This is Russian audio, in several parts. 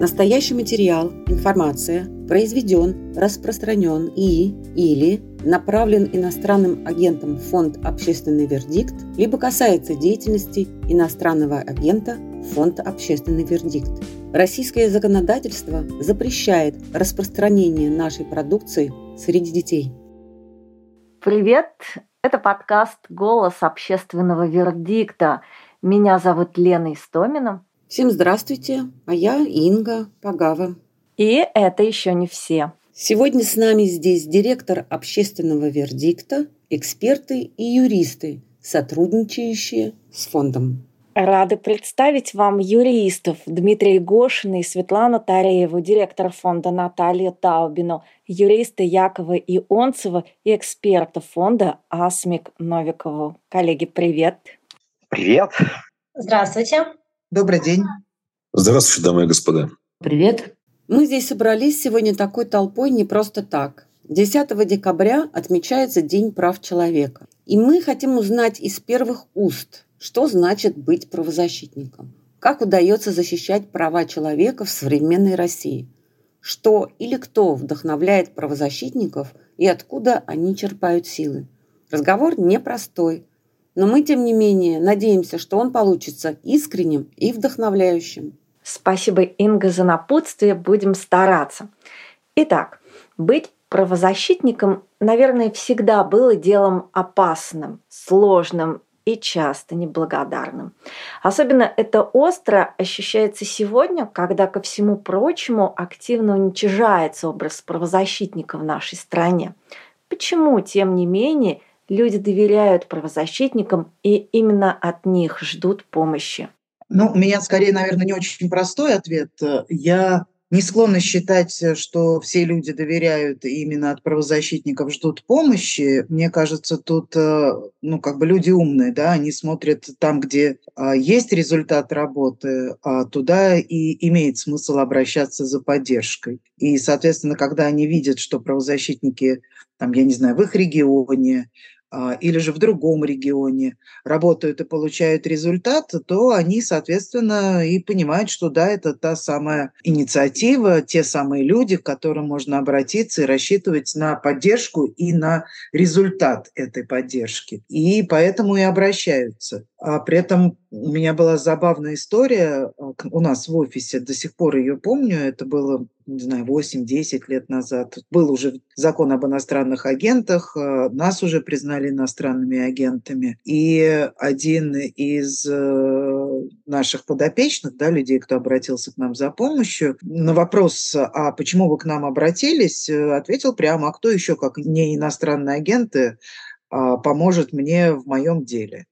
Настоящий материал, информация произведен, распространен и или направлен иностранным агентом в фонд «Общественный вердикт» либо касается деятельности иностранного агента фонд «Общественный вердикт». Российское законодательство запрещает распространение нашей продукции среди детей. Привет! Это подкаст «Голос общественного вердикта». Меня зовут Лена Истомина. Всем здравствуйте, а я Инга Пагава. И это еще не все. Сегодня с нами здесь директор общественного вердикта, эксперты и юристы, сотрудничающие с фондом. Рады представить вам юристов Дмитрий Гошин и Светлана Тарееву, директор фонда Наталья Таубину, юристы Якова Ионцева и эксперта фонда Асмик Новикову. Коллеги, привет! Привет! Здравствуйте! Добрый день. Здравствуйте, дамы и господа. Привет. Мы здесь собрались сегодня такой толпой не просто так. 10 декабря отмечается День прав человека. И мы хотим узнать из первых уст, что значит быть правозащитником. Как удается защищать права человека в современной России. Что или кто вдохновляет правозащитников и откуда они черпают силы. Разговор непростой, но мы, тем не менее, надеемся, что он получится искренним и вдохновляющим. Спасибо, Инга, за напутствие. Будем стараться. Итак, быть правозащитником, наверное, всегда было делом опасным, сложным и часто неблагодарным. Особенно это остро ощущается сегодня, когда ко всему прочему активно уничижается образ правозащитника в нашей стране. Почему, тем не менее, люди доверяют правозащитникам и именно от них ждут помощи? Ну, у меня скорее, наверное, не очень простой ответ. Я не склонна считать, что все люди доверяют и именно от правозащитников ждут помощи. Мне кажется, тут, э, ну, как бы люди умные, да, они смотрят там, где а, есть результат работы, а туда и имеет смысл обращаться за поддержкой. И, соответственно, когда они видят, что правозащитники, там, я не знаю, в их регионе, или же в другом регионе работают и получают результат, то они, соответственно, и понимают, что да, это та самая инициатива, те самые люди, к которым можно обратиться и рассчитывать на поддержку и на результат этой поддержки. И поэтому и обращаются. А при этом у меня была забавная история а, у нас в офисе, до сих пор ее помню, это было, не знаю, 8-10 лет назад. Был уже закон об иностранных агентах, а, нас уже признали иностранными агентами. И один из э, наших подопечных, да, людей, кто обратился к нам за помощью, на вопрос, а почему вы к нам обратились, э, ответил прямо, а кто еще, как не иностранные агенты, поможет мне в моем деле.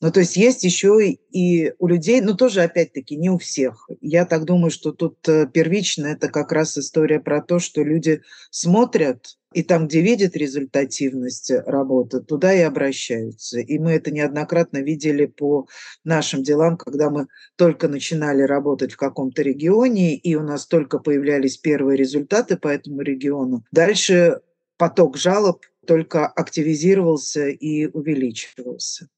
Ну, то есть есть еще и у людей, но тоже, опять-таки, не у всех. Я так думаю, что тут э, первично это как раз история про то, что люди смотрят, и там, где видят результативность работы, туда и обращаются. И мы это неоднократно видели по нашим делам, когда мы только начинали работать в каком-то регионе, и у нас только появлялись первые результаты по этому региону. Дальше поток жалоб только активизировался и увеличивался.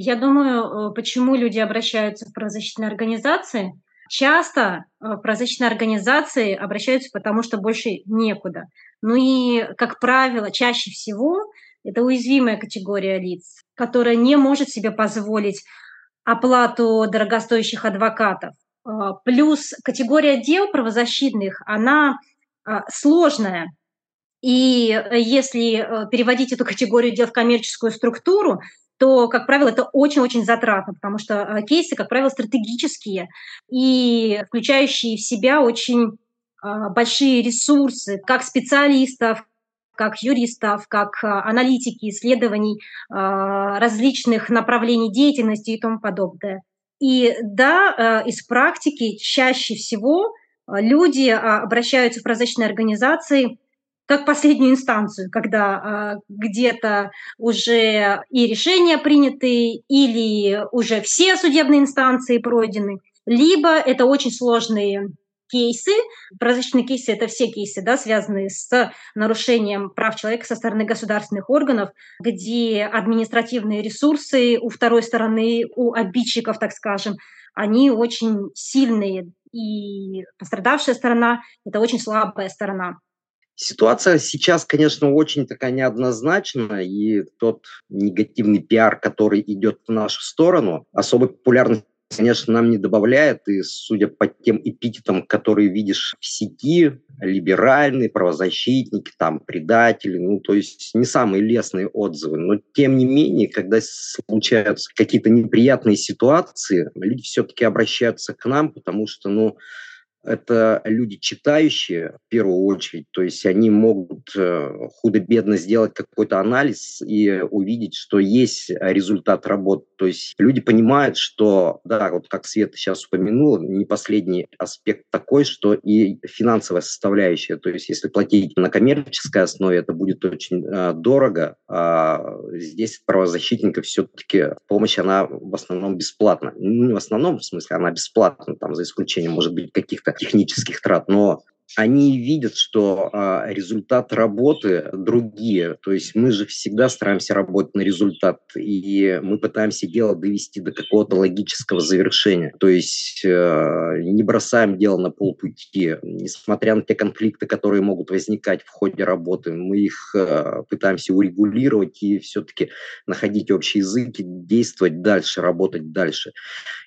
Я думаю, э, почему люди обращаются в правозащитные организации. Часто э, в правозащитные организации обращаются, потому что больше некуда. Ну и, как правило, чаще всего это уязвимая категория лиц, которая не может себе позволить оплату дорогостоящих адвокатов. Э, плюс категория дел правозащитных, она сложная. И если переводить эту категорию дел в коммерческую структуру, то, как правило, это очень-очень затратно, потому что э, кейсы, как правило, стратегические и включающие в себя очень а, большие ресурсы как специалистов, как юристов, как а, аналитики исследований а, различных направлений деятельности и тому подобное. И да, э, из практики чаще всего люди обращаются в прозрачные организации как последнюю инстанцию, когда э, где-то уже и решения приняты, или уже все судебные инстанции пройдены, либо это очень сложные кейсы. Прозрачные кейсы – это все кейсы, да, связанные с нарушением прав человека со стороны государственных органов, где административные ресурсы у второй стороны, у обидчиков, так скажем, они очень сильные, и пострадавшая сторона – это очень слабая сторона. Ситуация сейчас, конечно, очень такая неоднозначная, и тот негативный пиар, который идет в нашу сторону, особой популярности конечно, нам не добавляет, и судя по тем эпитетам, которые видишь в сети, либеральные, правозащитники, там, предатели, ну, то есть не самые лестные отзывы, но тем не менее, когда случаются какие-то неприятные ситуации, люди все-таки обращаются к нам, потому что, ну, это люди читающие в первую очередь, то есть они могут э, худо-бедно сделать какой-то анализ и увидеть, что есть результат работы. То есть люди понимают, что, да, вот как Света сейчас упомянула, не последний аспект такой, что и финансовая составляющая, то есть если платить на коммерческой основе, это будет очень э, дорого, а здесь правозащитников все-таки помощь, она в основном бесплатна. Ну, не в основном, в смысле, она бесплатна, там, за исключением, может быть, каких-то технических трат, но они видят, что а, результат работы другие. То есть мы же всегда стараемся работать на результат, и мы пытаемся дело довести до какого-то логического завершения. То есть э, не бросаем дело на полпути. Несмотря на те конфликты, которые могут возникать в ходе работы, мы их э, пытаемся урегулировать и все-таки находить общий язык и действовать дальше, работать дальше.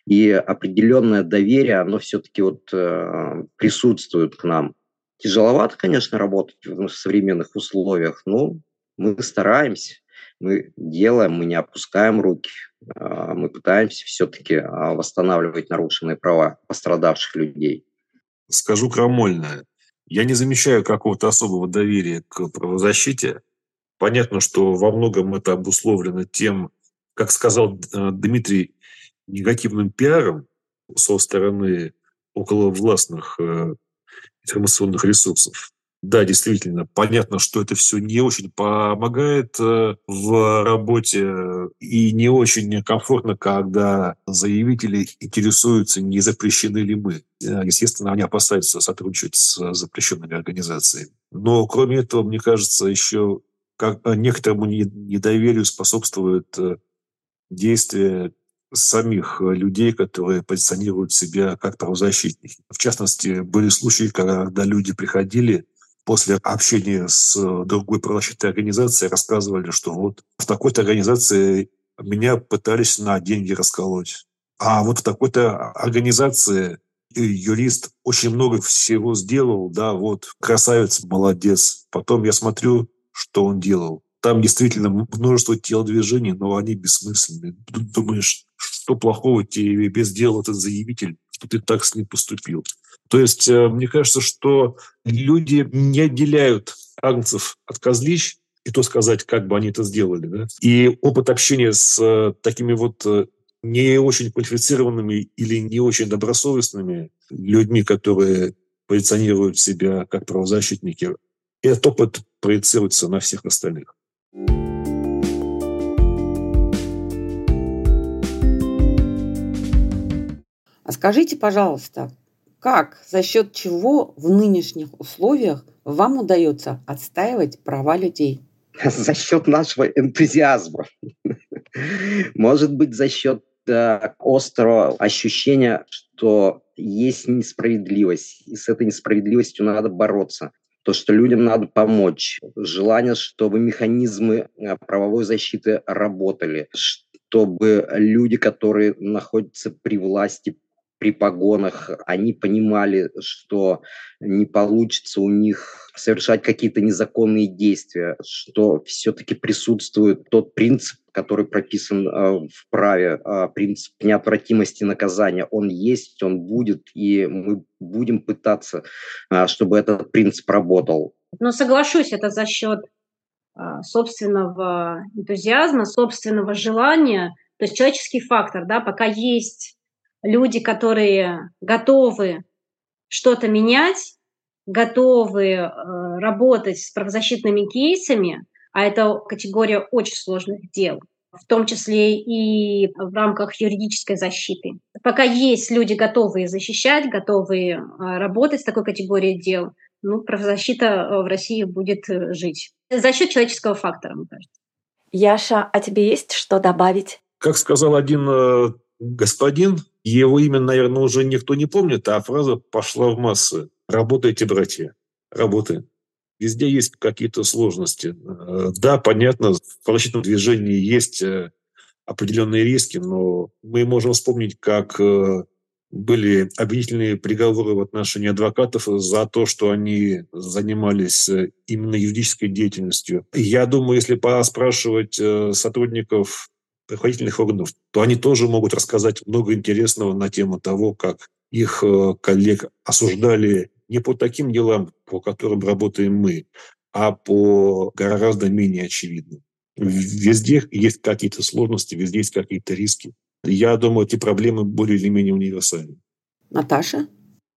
И определенное доверие, оно все-таки вот э, присутствует к нам. Тяжеловато, конечно, работать в современных условиях, но мы стараемся, мы делаем, мы не опускаем руки, а, мы пытаемся все-таки а, восстанавливать нарушенные права пострадавших людей. Скажу крамольно, я не замечаю какого-то особого доверия к правозащите. Понятно, что во многом это обусловлено тем, как сказал э, Дмитрий, негативным пиаром со стороны околовластных э, информационных ресурсов. Да, действительно, понятно, что это все не очень помогает э, в работе и не очень комфортно, когда заявители интересуются, не запрещены ли мы. Э, естественно, они опасаются сотрудничать с запрещенными организациями. Но, кроме этого, мне кажется, еще как некоторому недоверию способствует э, действие самих э, людей, которые позиционируют себя как правозащитники. В частности, были случаи, когда люди приходили после общения с другой правозащитной организацией, рассказывали, что вот в такой-то организации меня пытались на деньги расколоть. А вот в такой-то организации юрист очень много всего сделал, да, вот красавец, молодец. Потом я смотрю, что он делал. Там действительно множество телодвижений, но они бессмысленные. Думаешь, что плохого тебе без дела этот заявитель, что ты так с ним поступил. То есть э, мне кажется, что люди не отделяют агнцев от козлищ, и то сказать, как бы они это сделали. Да? И опыт общения с э, такими вот э, не очень квалифицированными или не очень добросовестными людьми, которые позиционируют себя как правозащитники, этот опыт проецируется на всех остальных. А скажите, пожалуйста, как, за счет чего в нынешних условиях вам удается отстаивать права людей? За счет нашего энтузиазма. Может быть, за счет э, острого ощущения, что есть несправедливость, и с этой несправедливостью надо бороться то, что людям надо помочь, желание, чтобы механизмы э, правовой защиты работали, чтобы люди, которые находятся при власти, при погонах, они понимали, что не получится у них совершать какие-то незаконные действия, что все-таки присутствует тот принцип, который прописан э, в праве, э, принцип неотвратимости наказания. Он есть, он будет, и мы будем пытаться, э, чтобы этот принцип работал. Но соглашусь, это за счет собственного энтузиазма, собственного желания, то есть человеческий фактор, да, пока есть люди, которые готовы что-то менять, готовы э, работать с правозащитными кейсами, а это категория очень сложных дел, в том числе и в рамках юридической защиты. Пока есть люди, готовые защищать, готовые э, работать с такой категорией дел, ну, правозащита э, в России будет жить. За счет человеческого фактора, мне кажется. Яша, а тебе есть что добавить? Как сказал один господин, Его имя, наверное, уже никто не помнит, а фраза пошла в массы. Работайте, братья, работаем. Везде есть какие-то сложности. Э, да, понятно, в правозащитном движении есть э, определенные риски, но мы можем вспомнить, как э, были обвинительные приговоры в отношении адвокатов за то, что они занимались именно юридической деятельностью. Я думаю, если поспрашивать сотрудников правоохранительных органов, то они тоже могут рассказать много интересного на тему того, как их коллег осуждали не по таким делам, по которым работаем мы, а по гораздо менее очевидным. Везде есть какие-то сложности, везде есть какие-то риски. Я думаю, эти проблемы более или менее универсальны. Наташа?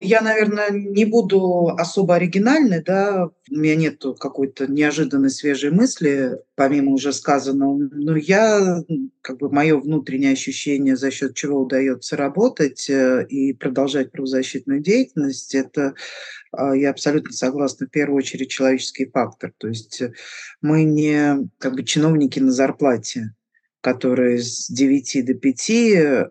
Я, наверное, не буду особо оригинальной, да, у меня нет какой-то неожиданной свежей мысли, помимо уже сказанного, но я, как бы, мое внутреннее ощущение, за счет чего удается работать э, и продолжать правозащитную деятельность, это а, я абсолютно согласна, в первую очередь человеческий фактор. То есть мы не как бы чиновники на зарплате, которые с 9 до 5 э,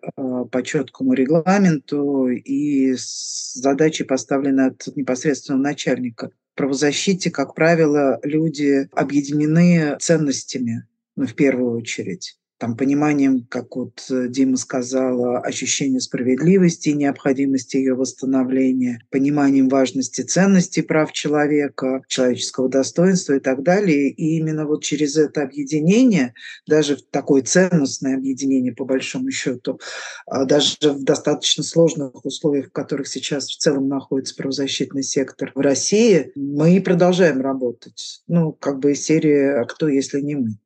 по четкому регламенту и с задачей поставлены от непосредственного начальника. В правозащите, как правило, люди объединены ценностями, ну, в первую очередь там, пониманием, как вот э, Дима сказала, ощущение справедливости и необходимости ее восстановления, пониманием важности ценностей прав человека, человеческого достоинства и так далее. И именно вот через это объединение, даже такое ценностное объединение, по большому счету, а, даже в достаточно сложных условиях, в которых сейчас в целом находится правозащитный сектор в России, мы продолжаем работать. Ну, как бы из серии «А кто, если не мы?»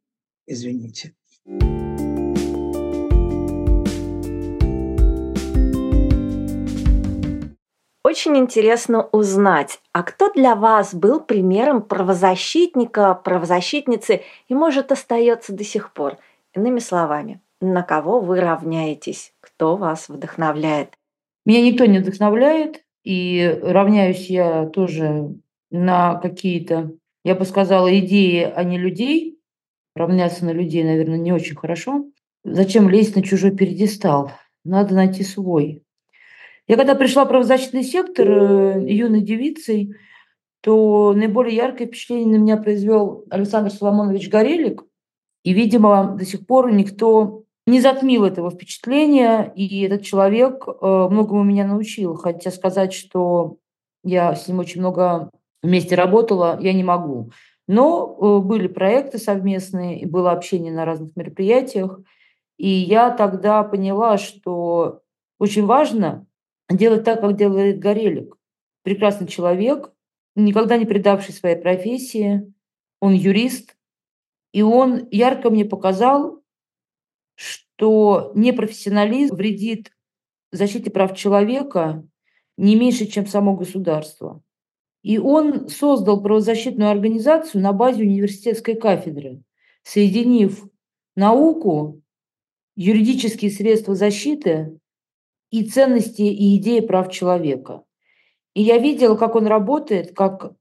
Извините. Очень интересно узнать, а кто для вас был примером правозащитника, правозащитницы и, может, остается до сих пор? Иными словами, на кого вы равняетесь? Кто вас вдохновляет? Меня никто не вдохновляет, и равняюсь я тоже на какие-то, я бы сказала, идеи, а не людей равняться на людей, наверное, не очень хорошо. Зачем лезть на чужой передестал? Надо найти свой. Я когда пришла в правозащитный сектор э, юной девицей, то наиболее яркое впечатление на меня произвел Александр Соломонович Горелик. И, видимо, до сих пор никто не затмил этого впечатления, и этот человек э, многому меня научил. Хотя сказать, что я с ним очень много вместе работала, я не могу. Но э, были проекты совместные, и было общение на разных мероприятиях. И я тогда поняла, что очень важно делать так, как делает Горелик. Прекрасный человек, никогда не предавший своей профессии. Он юрист. И он ярко мне показал, что непрофессионализм вредит защите прав человека не меньше, чем само государство. И он создал правозащитную организацию на базе университетской кафедры, соединив науку, юридические средства защиты и ценности и идеи прав человека. И я видела, как он работает, как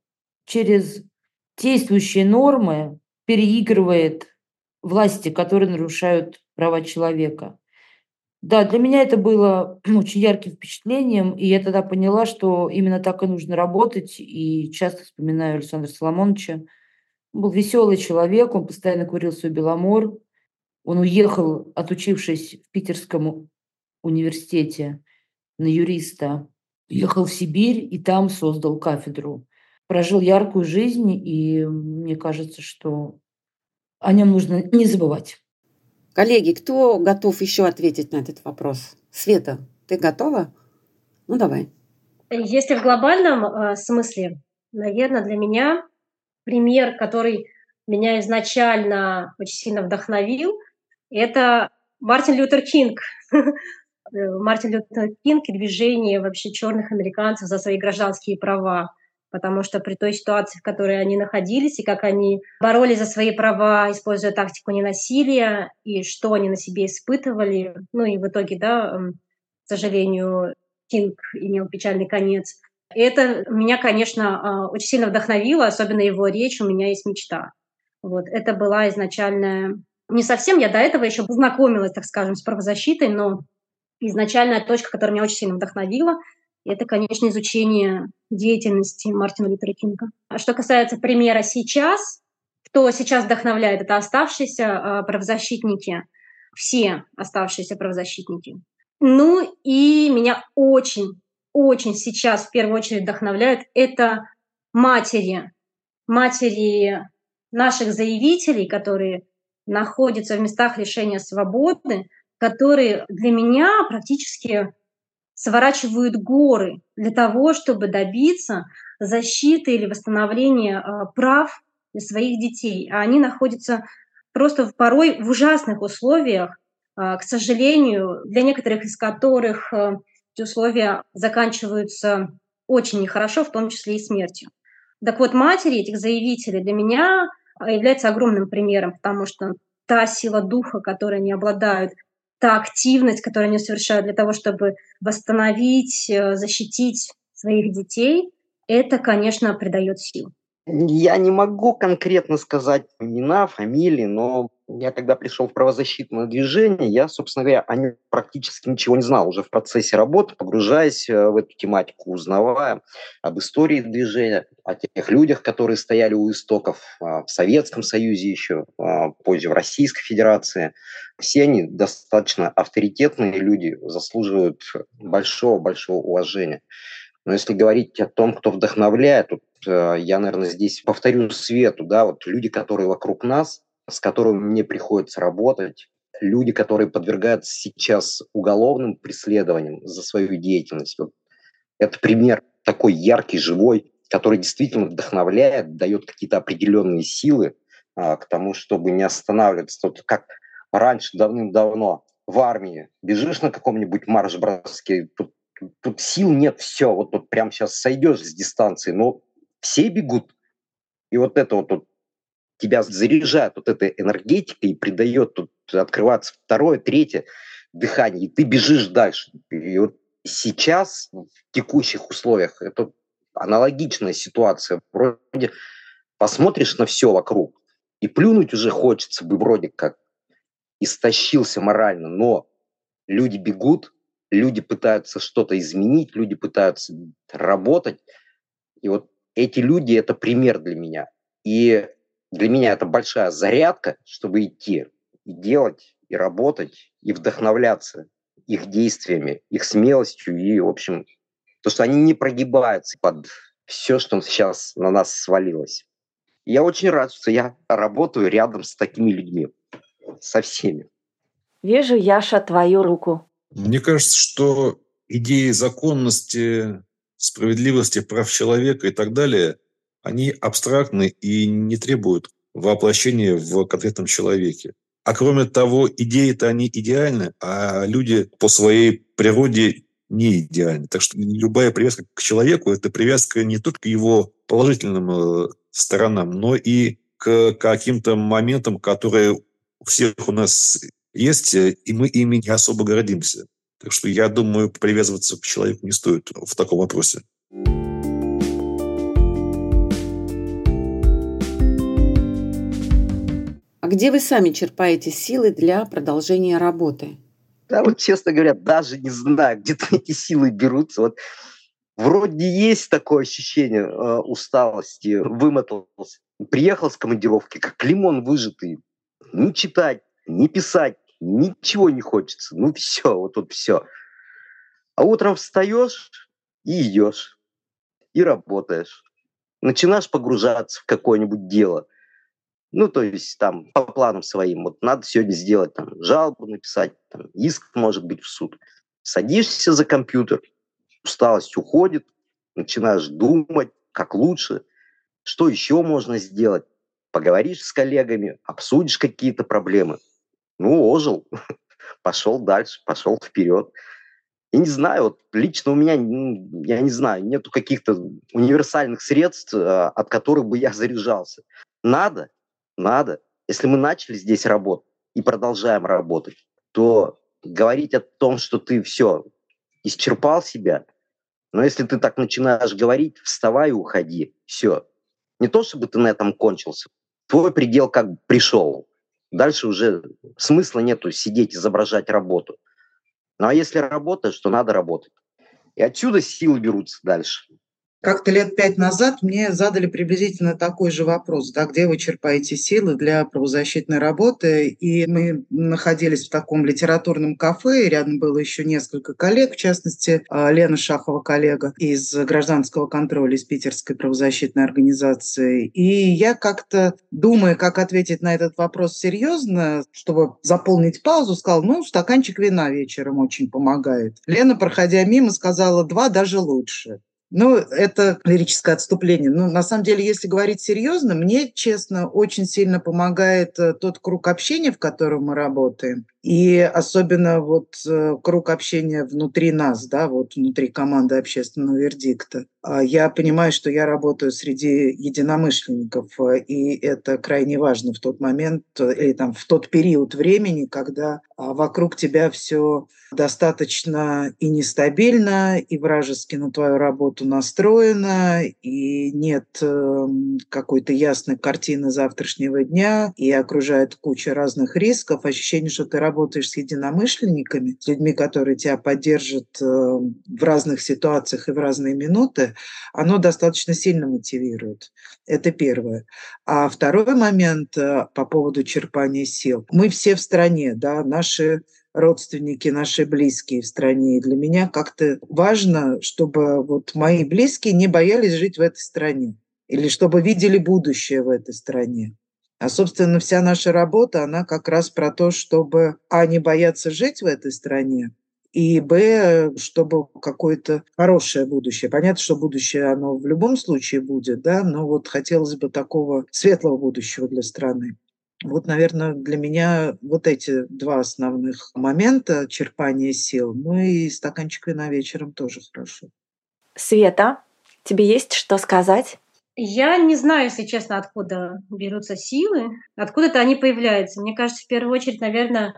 через действующие нормы переигрывает власти, которые нарушают права человека. Да, для меня это было очень ярким впечатлением, и я тогда поняла, что именно так и нужно работать, и часто вспоминаю Александра Соломоновича. Он был веселый человек, он постоянно курил свой беломор. Он уехал, отучившись в Питерском университете на юриста, уехал в Сибирь и там создал кафедру. Прожил яркую жизнь, и мне кажется, что о нем нужно не забывать. Коллеги, кто готов еще ответить на этот вопрос? Света, ты готова? Ну, давай. Если в глобальном э, смысле, наверное, для меня пример, который меня изначально очень сильно вдохновил, это Мартин Лютер Кинг. Мартин Лютер Кинг и движение вообще черных американцев за свои гражданские права потому что при той ситуации, в которой они находились, и как они боролись за свои права, используя тактику ненасилия, и что они на себе испытывали, ну и в итоге, да, к сожалению, Кинг имел печальный конец. это меня, конечно, а, очень сильно вдохновило, особенно его речь «У меня есть мечта». Вот, это была изначальная... Не совсем, я до этого еще познакомилась, так скажем, с правозащитой, но изначальная точка, которая меня очень сильно вдохновила, это, конечно, изучение деятельности Мартина Лютера Кинга. А что касается примера сейчас, кто сейчас вдохновляет, это оставшиеся э, правозащитники, все оставшиеся правозащитники. Ну и меня очень, очень сейчас в первую очередь вдохновляют это матери, матери наших заявителей, которые находятся в местах лишения свободы, которые для меня практически сворачивают горы для того, чтобы добиться защиты или восстановления э, прав для своих детей. А они находятся просто порой в ужасных условиях, э, к сожалению, для некоторых из которых э, эти условия заканчиваются очень нехорошо, в том числе и смертью. Так вот, матери этих заявителей для меня является огромным примером, потому что та сила духа, которой они обладают, та активность, которую они совершают для того, чтобы восстановить, э, защитить своих детей, это, конечно, придает сил. Я не могу конкретно сказать имена, фамилии, но я когда пришел в правозащитное движение, я, собственно говоря, о нем практически ничего не знал. Уже в процессе работы, погружаясь э, в эту тематику, узнавая об истории движения, о тех людях, которые стояли у истоков а, в Советском Союзе еще, а, позже в Российской Федерации. Все они достаточно авторитетные люди, заслуживают большого-большого уважения. Но если говорить о том, кто вдохновляет, тут э, я, наверное, здесь повторю Свету, да, вот люди, которые вокруг нас, с которыми мне приходится работать, люди, которые подвергаются сейчас уголовным преследованиям за свою деятельность. Вот это пример такой яркий, живой, который действительно вдохновляет, дает какие-то определенные силы а, к тому, чтобы не останавливаться. Вот как раньше, давным-давно, в армии бежишь на каком-нибудь марш-броске, тут тут сил нет, все, вот тут прямо сейчас сойдешь с дистанции, но все бегут. И вот это вот, вот тебя заряжает вот эта энергетика и придает тут открываться второе, третье дыхание, и ты бежишь дальше. И вот сейчас, в текущих условиях, это аналогичная ситуация. Вроде посмотришь на все вокруг, и плюнуть уже хочется бы вроде как истощился морально, но люди бегут, люди пытаются что-то изменить, люди пытаются работать. И вот эти люди – это пример для меня. И для меня это большая зарядка, чтобы идти и делать, и работать, и вдохновляться их действиями, их смелостью и, в общем, то, что они не прогибаются под все, что сейчас на нас свалилось. Я очень рад, что я работаю рядом с такими людьми, со всеми. Вижу, Яша, твою руку. Мне кажется, что идеи законности, справедливости, прав человека и так далее, они абстрактны и не требуют воплощения в конкретном человеке. А кроме того, идеи-то они идеальны, а люди по своей природе не идеальны. Так что любая привязка к человеку – это привязка не только к его положительным э, сторонам, но и к каким-то моментам, которые у всех у нас есть, э, и мы ими не особо гордимся. Так что я думаю, привязываться к человеку не стоит в таком вопросе. А где вы сами черпаете силы для продолжения работы? Да, вот, честно говоря, даже не знаю, где эти силы берутся. Вот вроде есть такое ощущение э, усталости, вымотался. Приехал с командировки, как лимон выжатый. Не читать, не писать, ничего не хочется. Ну все, вот тут все. А утром встаешь и идешь, и работаешь. Начинаешь погружаться в какое-нибудь дело. Ну, то есть там по планам своим. Вот надо сегодня сделать там жалобу написать, там, иск может быть в суд. Садишься за компьютер, усталость уходит, начинаешь думать, как лучше, что еще можно сделать. Поговоришь с коллегами, обсудишь какие-то проблемы – ну, ожил, пошел дальше, пошел вперед. Я не знаю, вот лично у меня, я не знаю, нету каких-то универсальных средств, а, от которых бы я заряжался. Надо, надо. Если мы начали здесь работать и продолжаем работать, то говорить о том, что ты все, исчерпал себя, но если ты так начинаешь говорить, вставай и уходи. Все. Не то, чтобы ты на этом кончился. Твой предел как бы пришел. Дальше уже смысла нету сидеть, изображать работу. Ну а если работаешь, то надо работать. И отсюда силы берутся дальше. Как-то лет пять назад мне задали приблизительно такой же вопрос, да, где вы черпаете силы для правозащитной работы. И мы находились в таком литературном кафе, и рядом было еще несколько коллег, в частности, а, Лена Шахова, коллега из гражданского контроля из Питерской правозащитной организации. И я как-то, думая, как ответить на этот вопрос серьезно, чтобы заполнить паузу, сказала, ну, стаканчик вина вечером очень помогает. Лена, проходя мимо, сказала, два даже лучше. Ну, это лирическое отступление. Но на самом деле, если говорить серьезно, мне, честно, очень сильно помогает э, тот круг общения, в котором мы работаем. И особенно вот э, круг общения внутри нас, да, вот внутри команды общественного вердикта. А я понимаю, что я работаю среди единомышленников, э, и это крайне важно в тот момент или там в тот период времени, когда вокруг тебя все достаточно и нестабильно, и вражески на твою работу настроено, и нет эм, какой-то ясной картины завтрашнего дня, и окружает куча разных рисков, ощущение, что ты работаешь с единомышленниками, с людьми, которые тебя поддержат эм, в разных ситуациях и в разные минуты, оно достаточно сильно мотивирует. Это первое. А второй момент э, по поводу черпания сил. Мы все в стране, да, наши родственники, наши близкие в стране. И для меня как-то важно, чтобы вот мои близкие не боялись жить в этой стране или чтобы видели будущее в этой стране. А, собственно, вся наша работа, она как раз про то, чтобы, а, не бояться жить в этой стране, и, б, чтобы какое-то хорошее будущее. Понятно, что будущее, оно в любом случае будет, да, но вот хотелось бы такого светлого будущего для страны. Вот, наверное, для меня вот эти два основных момента черпания сил. Ну и стаканчик вина вечером тоже хорошо. Света, тебе есть что сказать? Я не знаю, если честно, откуда берутся силы, откуда-то они появляются. Мне кажется, в первую очередь, наверное,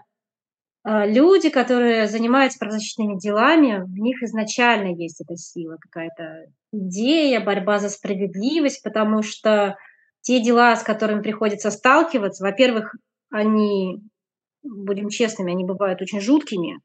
а, люди, которые занимаются правозащитными делами, в них изначально есть эта сила, какая-то идея, борьба за справедливость, потому что те дела, с которыми приходится сталкиваться, во-первых, они, будем честными, они бывают очень жуткими,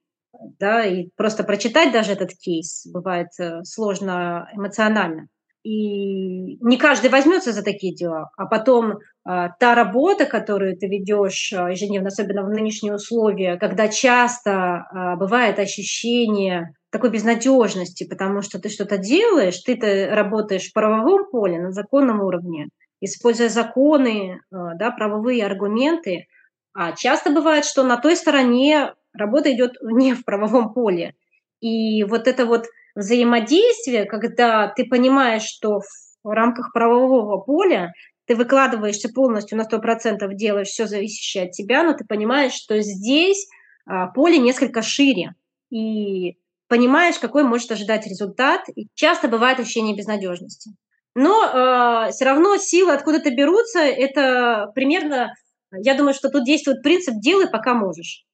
да, и просто прочитать даже этот кейс бывает э, сложно эмоционально. И не каждый возьмется за такие дела. А потом а, та работа, которую ты ведешь а, ежедневно, особенно в нынешние условия, когда часто бывает ощущение такой безнадежности, потому что ты что-то делаешь, ты-то работаешь в правовом поле, на законном уровне, используя законы, э, да, правовые аргументы. А часто бывает, что на той стороне работа идет не в правовом поле. И вот это вот взаимодействие, когда ты понимаешь, что в рамках правового поля ты выкладываешься полностью на 100%, делаешь все зависящее от тебя, но ты понимаешь, что здесь а, поле несколько шире. И понимаешь, какой может ожидать результат. И часто бывает ощущение безнадежности. Но э, все равно силы откуда-то берутся. Это примерно, я думаю, что тут действует принцип «делай, пока можешь».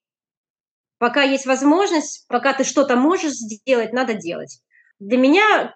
Пока есть возможность, пока ты что-то можешь сделать, надо делать. Для меня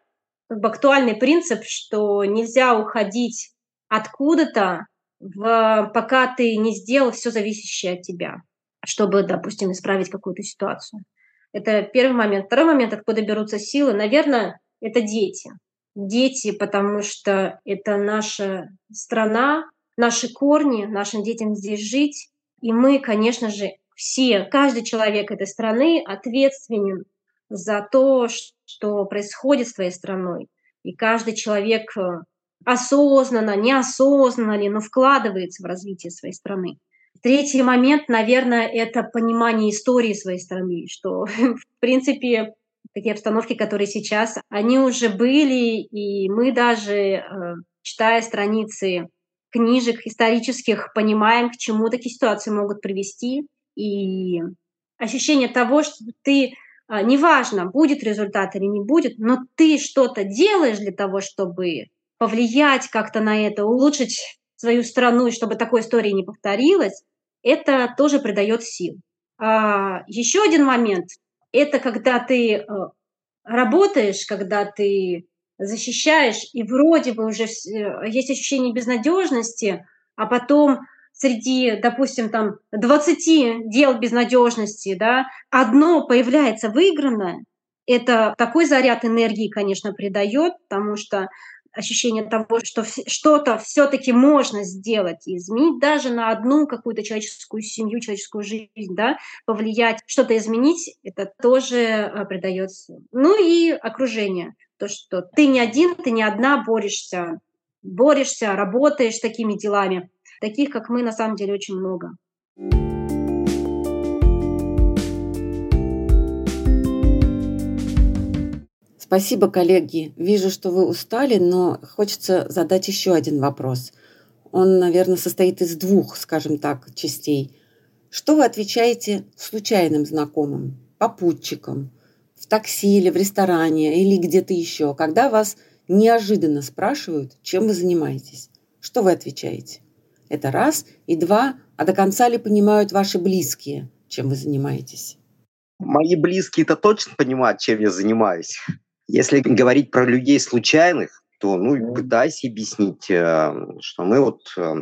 как бы актуальный принцип, что нельзя уходить откуда-то, в, пока ты не сделал все зависящее от тебя, чтобы, допустим, исправить какую-то ситуацию. Это первый момент. Второй момент, откуда берутся силы, наверное, это дети дети, потому что это наша страна, наши корни, нашим детям здесь жить. И мы, конечно же, все, каждый человек этой страны ответственен за то, что происходит с твоей страной. И каждый человек э, осознанно, неосознанно ли, но вкладывается в развитие своей страны. Третий момент, наверное, это понимание истории своей страны, что, в принципе, такие обстановки, которые сейчас, они уже были, и мы даже, э, читая страницы книжек исторических, понимаем, к чему такие ситуации могут привести. И ощущение того, что ты, а, неважно, будет результат или не будет, но ты что-то делаешь для того, чтобы повлиять как-то на это, улучшить свою страну, и чтобы такой истории не повторилось, это тоже придает сил. А, еще один момент это когда ты э, работаешь, когда ты защищаешь, и вроде бы уже э, есть ощущение безнадежности, а потом среди, допустим, там 20 дел безнадежности, да, одно появляется выигранное, это такой заряд энергии, конечно, придает, потому что ощущение того, что что-то все-таки можно сделать изменить даже на одну какую-то человеческую семью, человеческую жизнь, да, повлиять, что-то изменить, это тоже а, придается. Ну и окружение, то, что ты не один, ты не одна борешься, борешься, работаешь такими делами. Таких, как мы, на самом деле очень много. Спасибо, коллеги. Вижу, что вы устали, но хочется задать еще один вопрос. Он, наверное, состоит из двух, скажем так, частей. Что вы отвечаете случайным знакомым, попутчикам, в такси или в ресторане или где-то еще, когда вас неожиданно спрашивают, чем вы занимаетесь? Что вы отвечаете? Это раз. И два, а до конца ли понимают ваши близкие, чем вы занимаетесь? Мои близкие-то точно понимают, чем я занимаюсь. Если говорить про людей случайных, то, ну, пытаюсь объяснить, э, что мы вот э,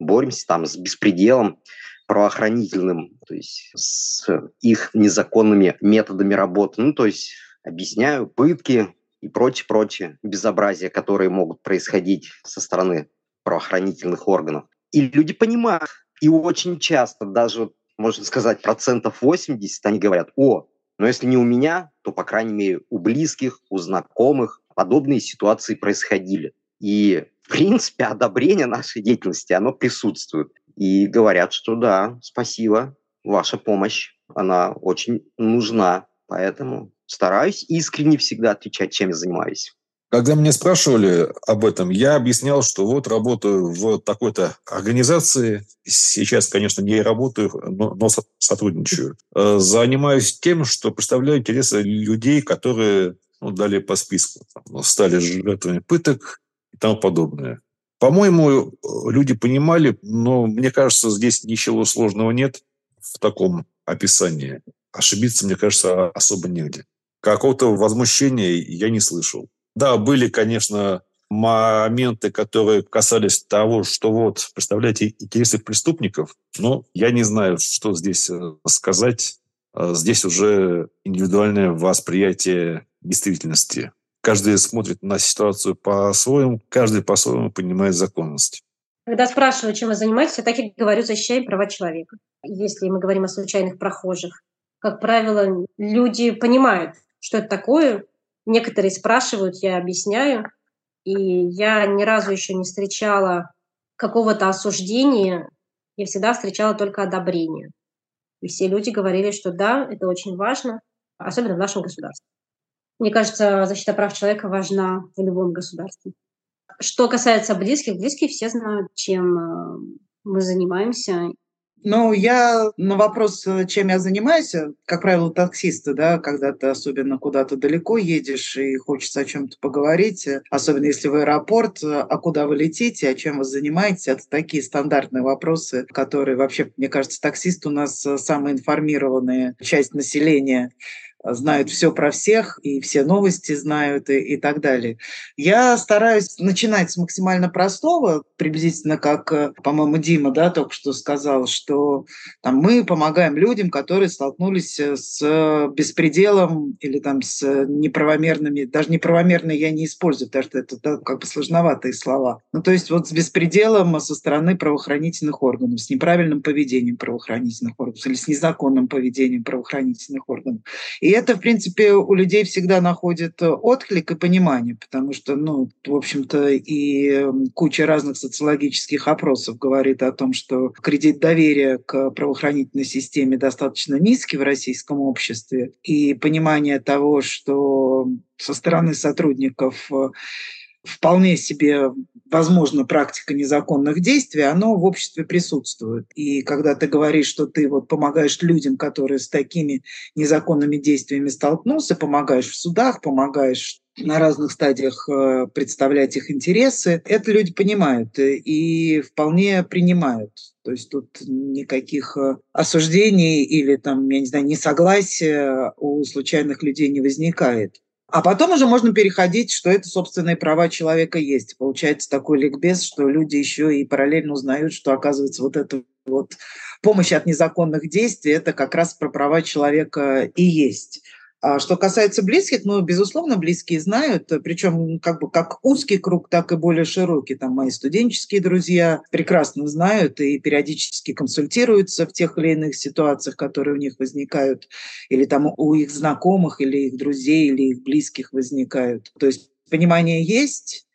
боремся там с беспределом правоохранительным, то есть с их незаконными методами работы. Ну, то есть объясняю пытки и прочее-прочее безобразия, которые могут происходить со стороны правоохранительных органов. И люди понимают. И очень часто, даже, можно сказать, процентов 80, они говорят, о, но если не у меня, то, по крайней мере, у близких, у знакомых подобные ситуации происходили. И, в принципе, одобрение нашей деятельности, оно присутствует. И говорят, что да, спасибо, ваша помощь, она очень нужна. Поэтому стараюсь искренне всегда отвечать, чем я занимаюсь. Когда меня спрашивали об этом, я объяснял, что вот работаю в такой-то организации. Сейчас, конечно, не работаю, но, но сотрудничаю. Э, занимаюсь тем, что представляю интересы людей, которые ну, далее по списку там, стали жертвами пыток и тому подобное. По-моему, люди понимали, но мне кажется, здесь ничего сложного нет в таком описании. Ошибиться, мне кажется, особо негде. Какого-то возмущения я не слышал. Да, были, конечно, моменты, которые касались того, что вот, представляете, интересы преступников, но я не знаю, что здесь э, сказать. Э, здесь уже индивидуальное восприятие действительности. Каждый смотрит на ситуацию по-своему, каждый по-своему понимает законность. Когда спрашивают, чем вы занимаетесь, я так и говорю, защищаем права человека. Если мы говорим о случайных прохожих, как правило, люди понимают, что это такое, Некоторые спрашивают, я объясняю, и я ни разу еще не встречала какого-то осуждения, я всегда встречала только одобрение. И все люди говорили, что да, это очень важно, особенно в нашем государстве. Мне кажется, защита прав человека важна в любом государстве. Что касается близких, близкие все знают, чем э, мы занимаемся, ну, я на вопрос, э, чем я занимаюсь, э, как правило, таксисты, да, когда ты особенно куда-то далеко едешь и хочется о чем-то поговорить, э, особенно если в аэропорт, а куда вы летите, о чем вы занимаетесь, это такие стандартные вопросы, которые вообще, мне кажется, таксист у нас самая информированная часть населения знают все про всех, и все новости знают, и, и так далее. Я стараюсь начинать с максимально простого, приблизительно как, э, по-моему, Дима да, только что сказал, что там, мы помогаем людям, которые столкнулись э, с беспределом или там с неправомерными, даже неправомерные я не использую, потому что это да, как бы сложноватые слова. Ну, то есть вот с беспределом со стороны правоохранительных органов, с неправильным поведением правоохранительных органов или с незаконным поведением правоохранительных органов. И это, в принципе, у людей всегда находит э, отклик и понимание, потому что, ну, в общем-то, и куча разных социологических опросов говорит о том, что кредит доверия к правоохранительной системе достаточно низкий в российском обществе, и понимание того, что со стороны сотрудников э, вполне себе возможно практика незаконных действий, оно в обществе присутствует. И когда ты говоришь, что ты вот помогаешь людям, которые с такими незаконными действиями столкнулся, помогаешь в судах, помогаешь на разных стадиях э, представлять их интересы, это люди понимают и вполне принимают. То есть тут никаких э, осуждений или там, я не знаю, несогласия у случайных людей не возникает. А потом уже можно переходить, что это собственные права человека есть. Получается такой ликбез, что люди еще и параллельно узнают, что, оказывается, вот это вот помощь от незаконных действий, это как раз про права человека и есть. А что касается близких, ну, безусловно, близкие знают, причем как бы как узкий круг, так и более широкий. Там мои студенческие друзья прекрасно знают и периодически консультируются в тех или иных ситуациях, которые у них возникают, или там у их знакомых, или их друзей, или их близких возникают. То есть понимание есть,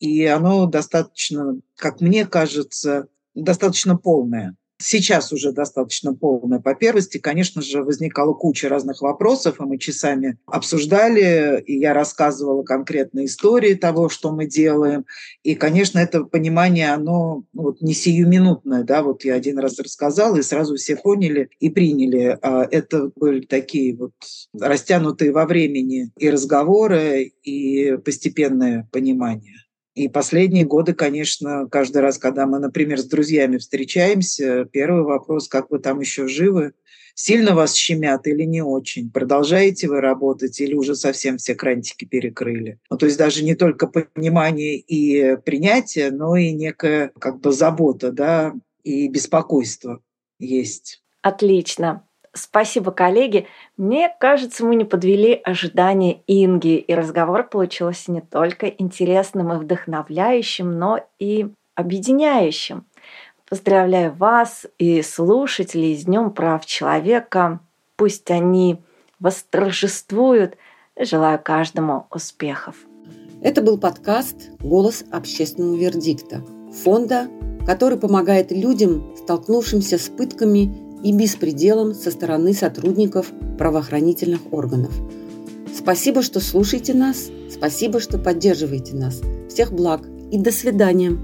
и оно достаточно, как мне кажется, достаточно полное сейчас уже достаточно полная по первости. Конечно же, возникала куча разных вопросов, и мы часами обсуждали, и я рассказывала конкретные истории того, что мы делаем. И, конечно, это понимание, оно ну, вот не сиюминутное, да, вот я один раз рассказала, и сразу все поняли и приняли. А это были такие вот растянутые во времени и разговоры, и постепенное понимание. И последние годы, конечно, каждый раз, когда мы, например, с друзьями встречаемся, первый вопрос, как вы там еще живы, сильно вас щемят или не очень, продолжаете вы работать или уже совсем все крантики перекрыли. Ну, то есть даже не только понимание и принятие, но и некая как бы забота, да, и беспокойство есть. Отлично. Спасибо, коллеги. Мне кажется, мы не подвели ожидания Инги, и разговор получился не только интересным и вдохновляющим, но и объединяющим. Поздравляю вас и слушателей с Днем прав человека. Пусть они восторжествуют. Желаю каждому успехов. Это был подкаст «Голос общественного вердикта» фонда, который помогает людям, столкнувшимся с пытками и беспределом со стороны сотрудников правоохранительных органов. Спасибо, что слушаете нас, спасибо, что поддерживаете нас. Всех благ и до свидания.